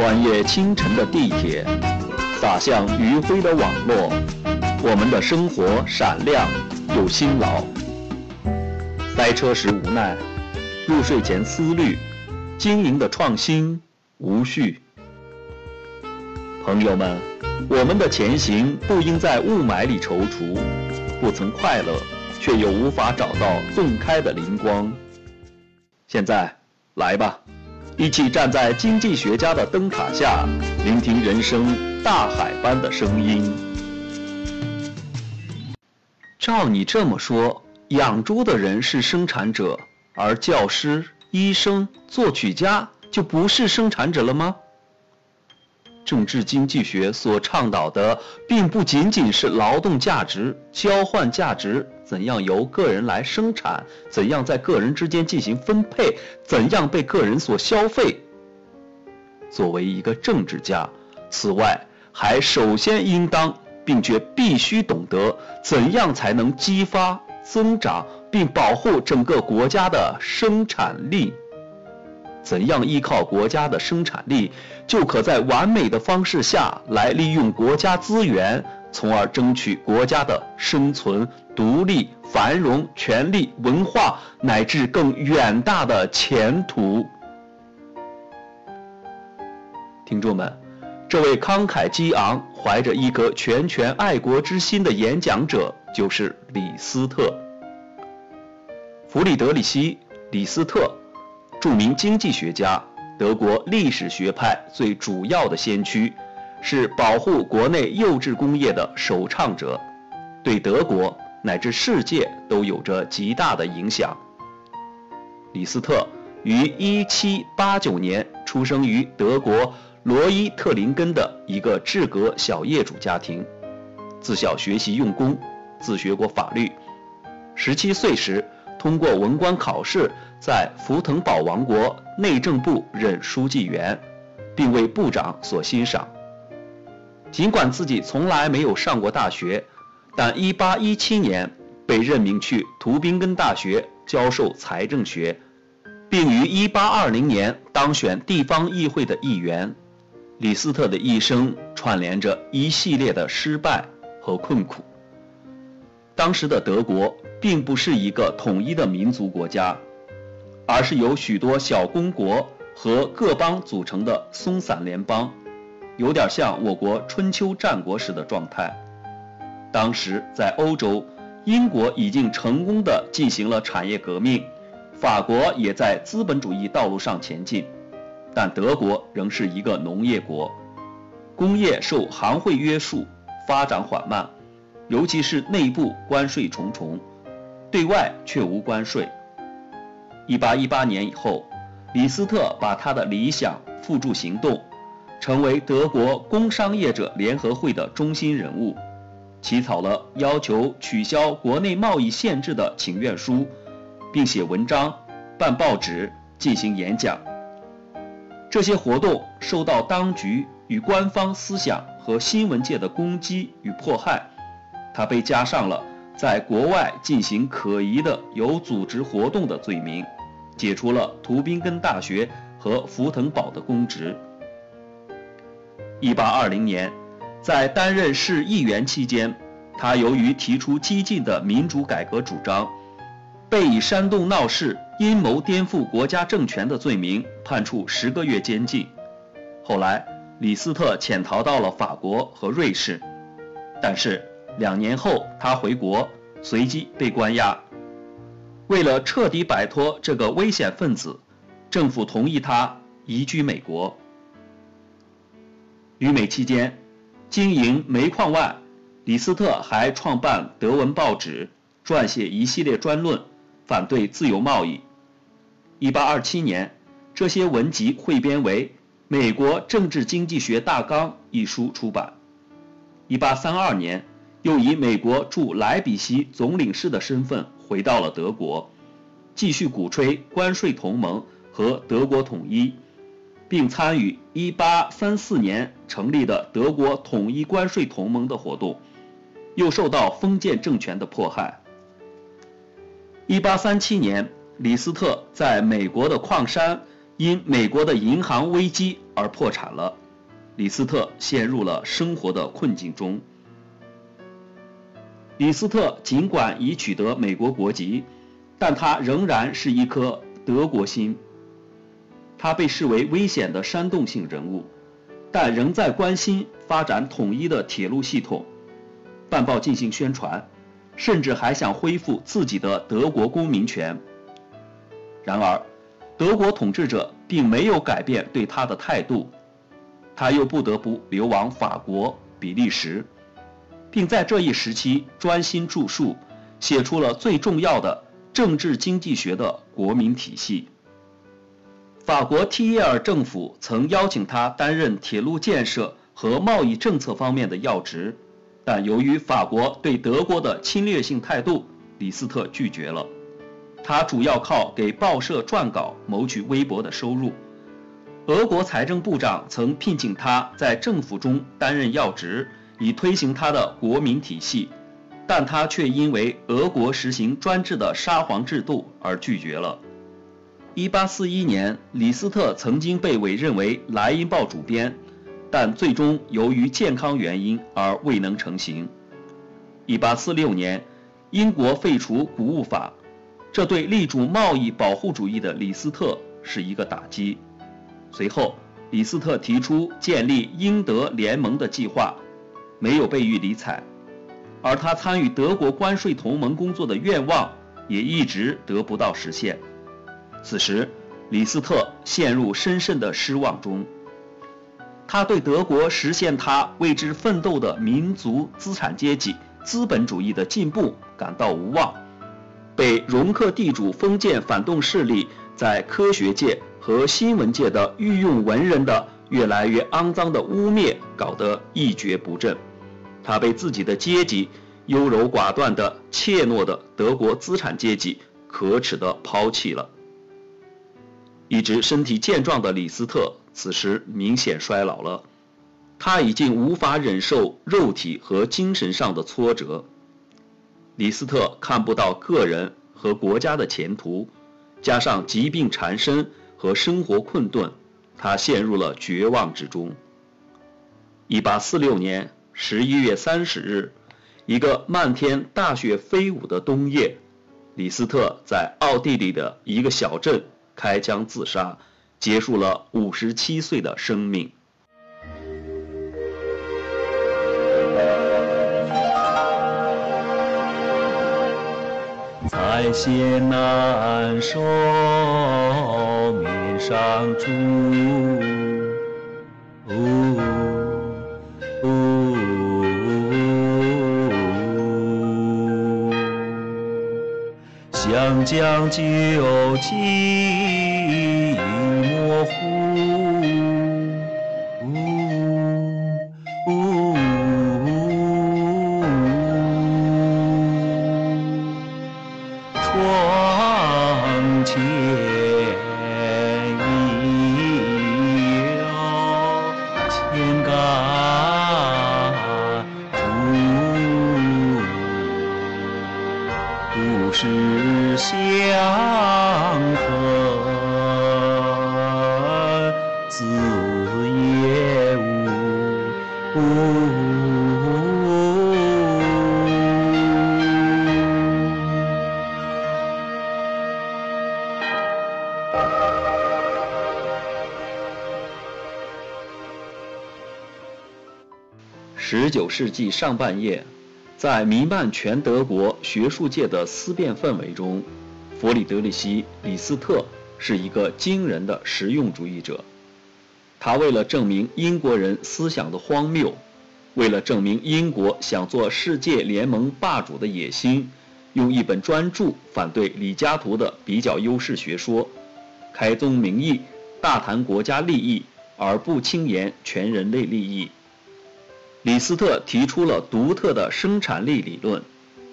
穿越清晨的地铁，洒向余晖的网络，我们的生活闪亮又辛劳。塞车时无奈，入睡前思虑，经营的创新无序。朋友们，我们的前行不应在雾霾里踌躇，不曾快乐，却又无法找到洞开的灵光。现在，来吧，一起站在经济学家的灯塔下，聆听人生大海般的声音。照你这么说，养猪的人是生产者，而教师、医生、作曲家就不是生产者了吗？政治经济学所倡导的，并不仅仅是劳动价值、交换价值，怎样由个人来生产，怎样在个人之间进行分配，怎样被个人所消费。作为一个政治家，此外还首先应当并且必须懂得，怎样才能激发、增长并保护整个国家的生产力。怎样依靠国家的生产力，就可在完美的方式下来利用国家资源，从而争取国家的生存、独立、繁荣、权利、文化乃至更远大的前途。听众们，这位慷慨激昂、怀着一颗拳拳爱国之心的演讲者，就是李斯特。弗里德里希·李斯特。著名经济学家，德国历史学派最主要的先驱，是保护国内幼稚工业的首倡者，对德国乃至世界都有着极大的影响。李斯特于1789年出生于德国罗伊特林根的一个制革小业主家庭，自小学习用功，自学过法律。17岁时，通过文官考试，在福腾堡王国内政部任书记员，并为部长所欣赏。尽管自己从来没有上过大学，但1817年被任命去图宾根大学教授财政学，并于1820年当选地方议会的议员。李斯特的一生串联着一系列的失败和困苦。当时的德国。并不是一个统一的民族国家，而是由许多小公国和各邦组成的松散联邦，有点像我国春秋战国时的状态。当时在欧洲，英国已经成功的进行了产业革命，法国也在资本主义道路上前进，但德国仍是一个农业国，工业受行会约束，发展缓慢，尤其是内部关税重重。对外却无关税。一八一八年以后，李斯特把他的理想付诸行动，成为德国工商业者联合会的中心人物，起草了要求取消国内贸易限制的请愿书，并写文章、办报纸、进行演讲。这些活动受到当局与官方思想和新闻界的攻击与迫害，他被加上了。在国外进行可疑的有组织活动的罪名，解除了图宾根大学和福腾堡的公职。一八二零年，在担任市议员期间，他由于提出激进的民主改革主张，被以煽动闹事、阴谋颠覆国家政权的罪名判处十个月监禁。后来，李斯特潜逃到了法国和瑞士，但是。两年后，他回国，随即被关押。为了彻底摆脱这个危险分子，政府同意他移居美国。于美期间，经营煤矿外，李斯特还创办德文报纸，撰写一系列专论，反对自由贸易。1827年，这些文集汇编为《美国政治经济学大纲》一书出版。1832年。又以美国驻莱比锡总领事的身份回到了德国，继续鼓吹关税同盟和德国统一，并参与1834年成立的德国统一关税同盟的活动，又受到封建政权的迫害。1837年，李斯特在美国的矿山因美国的银行危机而破产了，李斯特陷入了生活的困境中。李斯特尽管已取得美国国籍，但他仍然是一颗德国心。他被视为危险的煽动性人物，但仍在关心发展统一的铁路系统，办报进行宣传，甚至还想恢复自己的德国公民权。然而，德国统治者并没有改变对他的态度，他又不得不流亡法国、比利时。并在这一时期专心著述，写出了最重要的政治经济学的国民体系。法国提耶尔政府曾邀请他担任铁路建设和贸易政策方面的要职，但由于法国对德国的侵略性态度，李斯特拒绝了。他主要靠给报社撰稿谋取微薄的收入。俄国财政部长曾聘请他在政府中担任要职。以推行他的国民体系，但他却因为俄国实行专制的沙皇制度而拒绝了。1841年，李斯特曾经被委任为《莱茵报》主编，但最终由于健康原因而未能成行。1846年，英国废除谷物法，这对力主贸易保护主义的李斯特是一个打击。随后，李斯特提出建立英德联盟的计划。没有被予理睬，而他参与德国关税同盟工作的愿望也一直得不到实现。此时，李斯特陷入深深的失望中。他对德国实现他为之奋斗的民族资产阶级资本主义的进步感到无望，被容克地主封建反动势力在科学界和新闻界的御用文人的越来越肮脏的污蔑搞得一蹶不振。他被自己的阶级优柔寡断的怯懦的德国资产阶级可耻的抛弃了。一直身体健壮的李斯特此时明显衰老了，他已经无法忍受肉体和精神上的挫折。李斯特看不到个人和国家的前途，加上疾病缠身和生活困顿，他陷入了绝望之中。一八四六年。十一月三十日，一个漫天大雪飞舞的冬夜，李斯特在奥地利的一个小镇开枪自杀，结束了五十七岁的生命。在险难受，面上珠。将酒尽模糊，窗前已有千竿竹，不是。相和子夜无。十九世纪上半叶。在弥漫全德国学术界的思辨氛围中，弗里德里希·李斯特是一个惊人的实用主义者。他为了证明英国人思想的荒谬，为了证明英国想做世界联盟霸主的野心，用一本专著反对李嘉图的比较优势学说，开宗明义大谈国家利益，而不轻言全人类利益。李斯特提出了独特的生产力理论。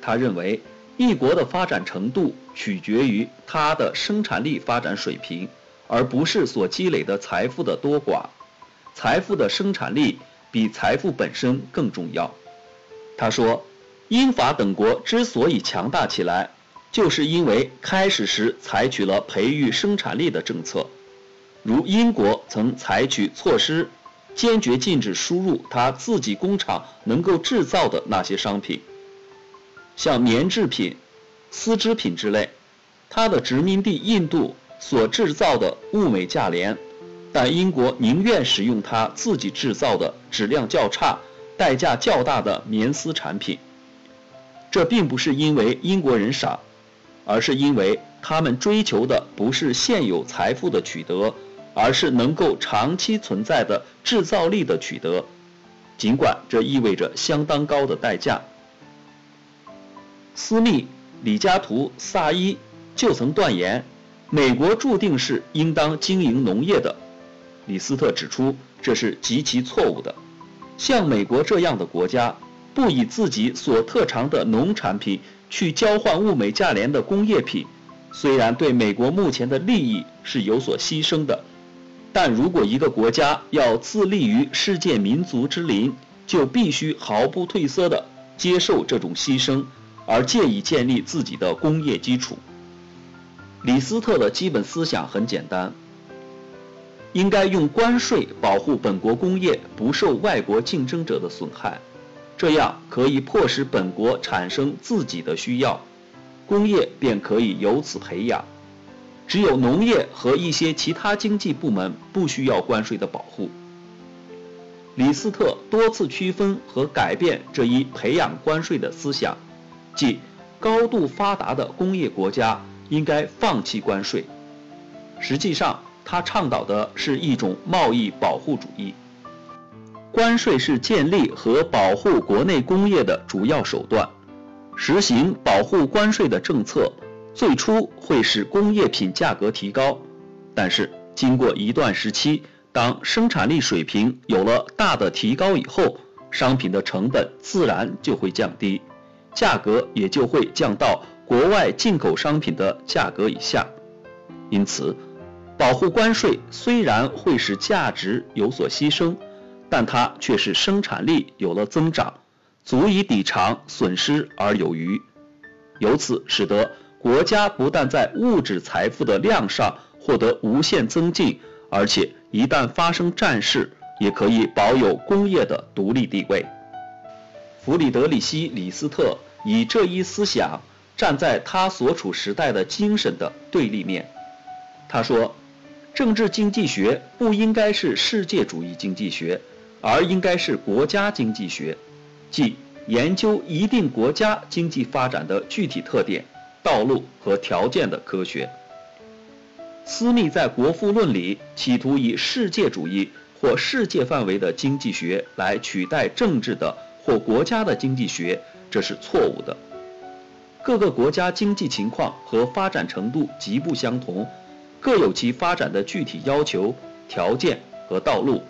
他认为，一国的发展程度取决于它的生产力发展水平，而不是所积累的财富的多寡。财富的生产力比财富本身更重要。他说，英法等国之所以强大起来，就是因为开始时采取了培育生产力的政策。如英国曾采取措施，坚决禁止输入他自己工厂能够制造的那些商品，像棉制品、丝织品之类。他的殖民地印度所制造的物美价廉，但英国宁愿使用他自己制造的质量较差、代价较大的棉丝产品。这并不是因为英国人傻，而是因为他们追求的不是现有财富的取得，而是能够长期存在的制造力的取得，尽管这意味着相当高的代价。斯密、李嘉图、萨伊就曾断言，美国注定是应当经营农业的。李斯特指出，这是极其错误的。像美国这样的国家。不以自己所特长的农产品去交换物美价廉的工业品，虽然对美国目前的利益是有所牺牲的，但如果一个国家要自立于世界民族之林，就必须毫不褪色地接受这种牺牲，而借以建立自己的工业基础。李斯特的基本思想很简单：应该用关税保护本国工业不受外国竞争者的损害。这样可以迫使本国产生自己的需要，工业便可以由此培养。只有农业和一些其他经济部门不需要关税的保护。李斯特多次区分和改变这一培养关税的思想，即高度发达的工业国家应该放弃关税。实际上，他倡导的是一种贸易保护主义。关税是建立和保护国内工业的主要手段。实行保护关税的政策，最初会使工业品价格提高，但是经过一段时期，当生产力水平有了大的提高以后，商品的成本自然就会降低，价格也就会降到国外进口商品的价格以下。因此，保护关税虽然会使价值有所牺牲。但它却是生产力有了增长，足以抵偿损失而有余，由此使得国家不但在物质财富的量上获得无限增进，而且一旦发生战事，也可以保有工业的独立地位。弗里德里希·李斯特以这一思想站在他所处时代的精神的对立面。他说：“政治经济学不应该是世界主义经济学。”而应该是国家经济学，即研究一定国家经济发展的具体特点、道路和条件的科学。斯密在《国富论》里企图以世界主义或世界范围的经济学来取代政治的或国家的经济学，这是错误的。各个国家经济情况和发展程度极不相同，各有其发展的具体要求、条件和道路。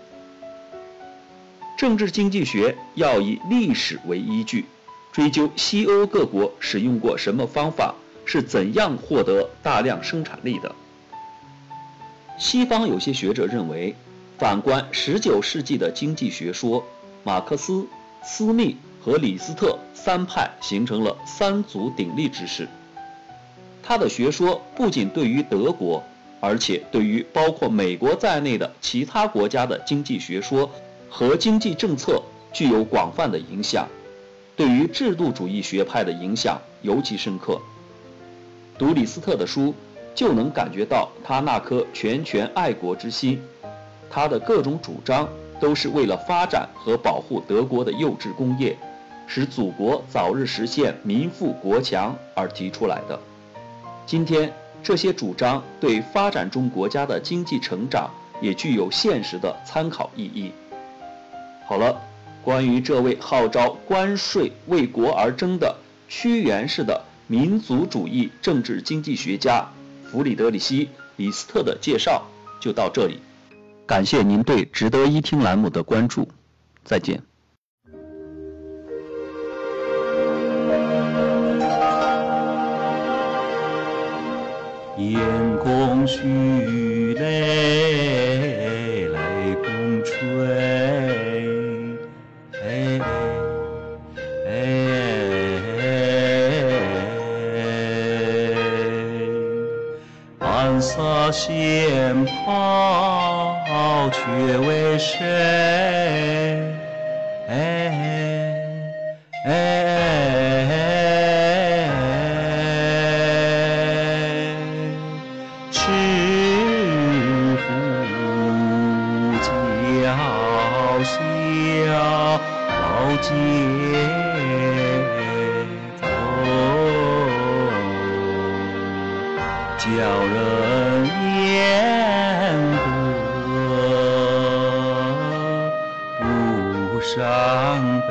政治经济学要以历史为依据，追究西欧各国使用过什么方法，是怎样获得大量生产力的。西方有些学者认为，反观19世纪的经济学说，马克思、斯密和李斯特三派形成了三足鼎立之势。他的学说不仅对于德国，而且对于包括美国在内的其他国家的经济学说。和经济政策具有广泛的影响，对于制度主义学派的影响尤其深刻。读李斯特的书，就能感觉到他那颗拳拳爱国之心。他的各种主张都是为了发展和保护德国的幼稚工业，使祖国早日实现民富国强而提出来的。今天，这些主张对发展中国家的经济成长也具有现实的参考意义。好了，关于这位号召关税为国而争的屈原式的民族主义政治经济学家弗里德里希·李斯特的介绍就到这里。感谢您对“值得一听”栏目的关注，再见。燕公许泪洒线旁。却为谁？哎叫人言得不伤悲。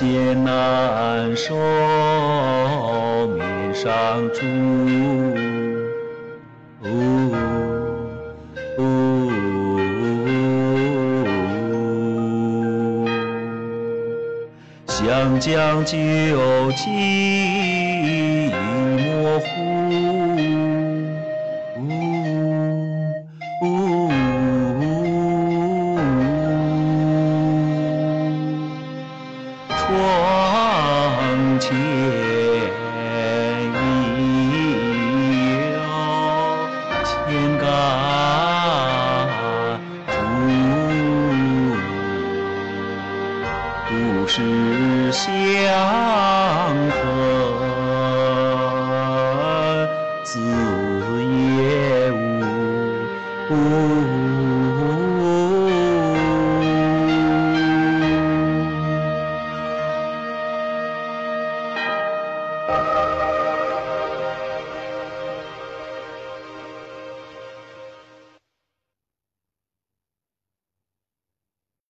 彩线难收，面上珠。想将酒尽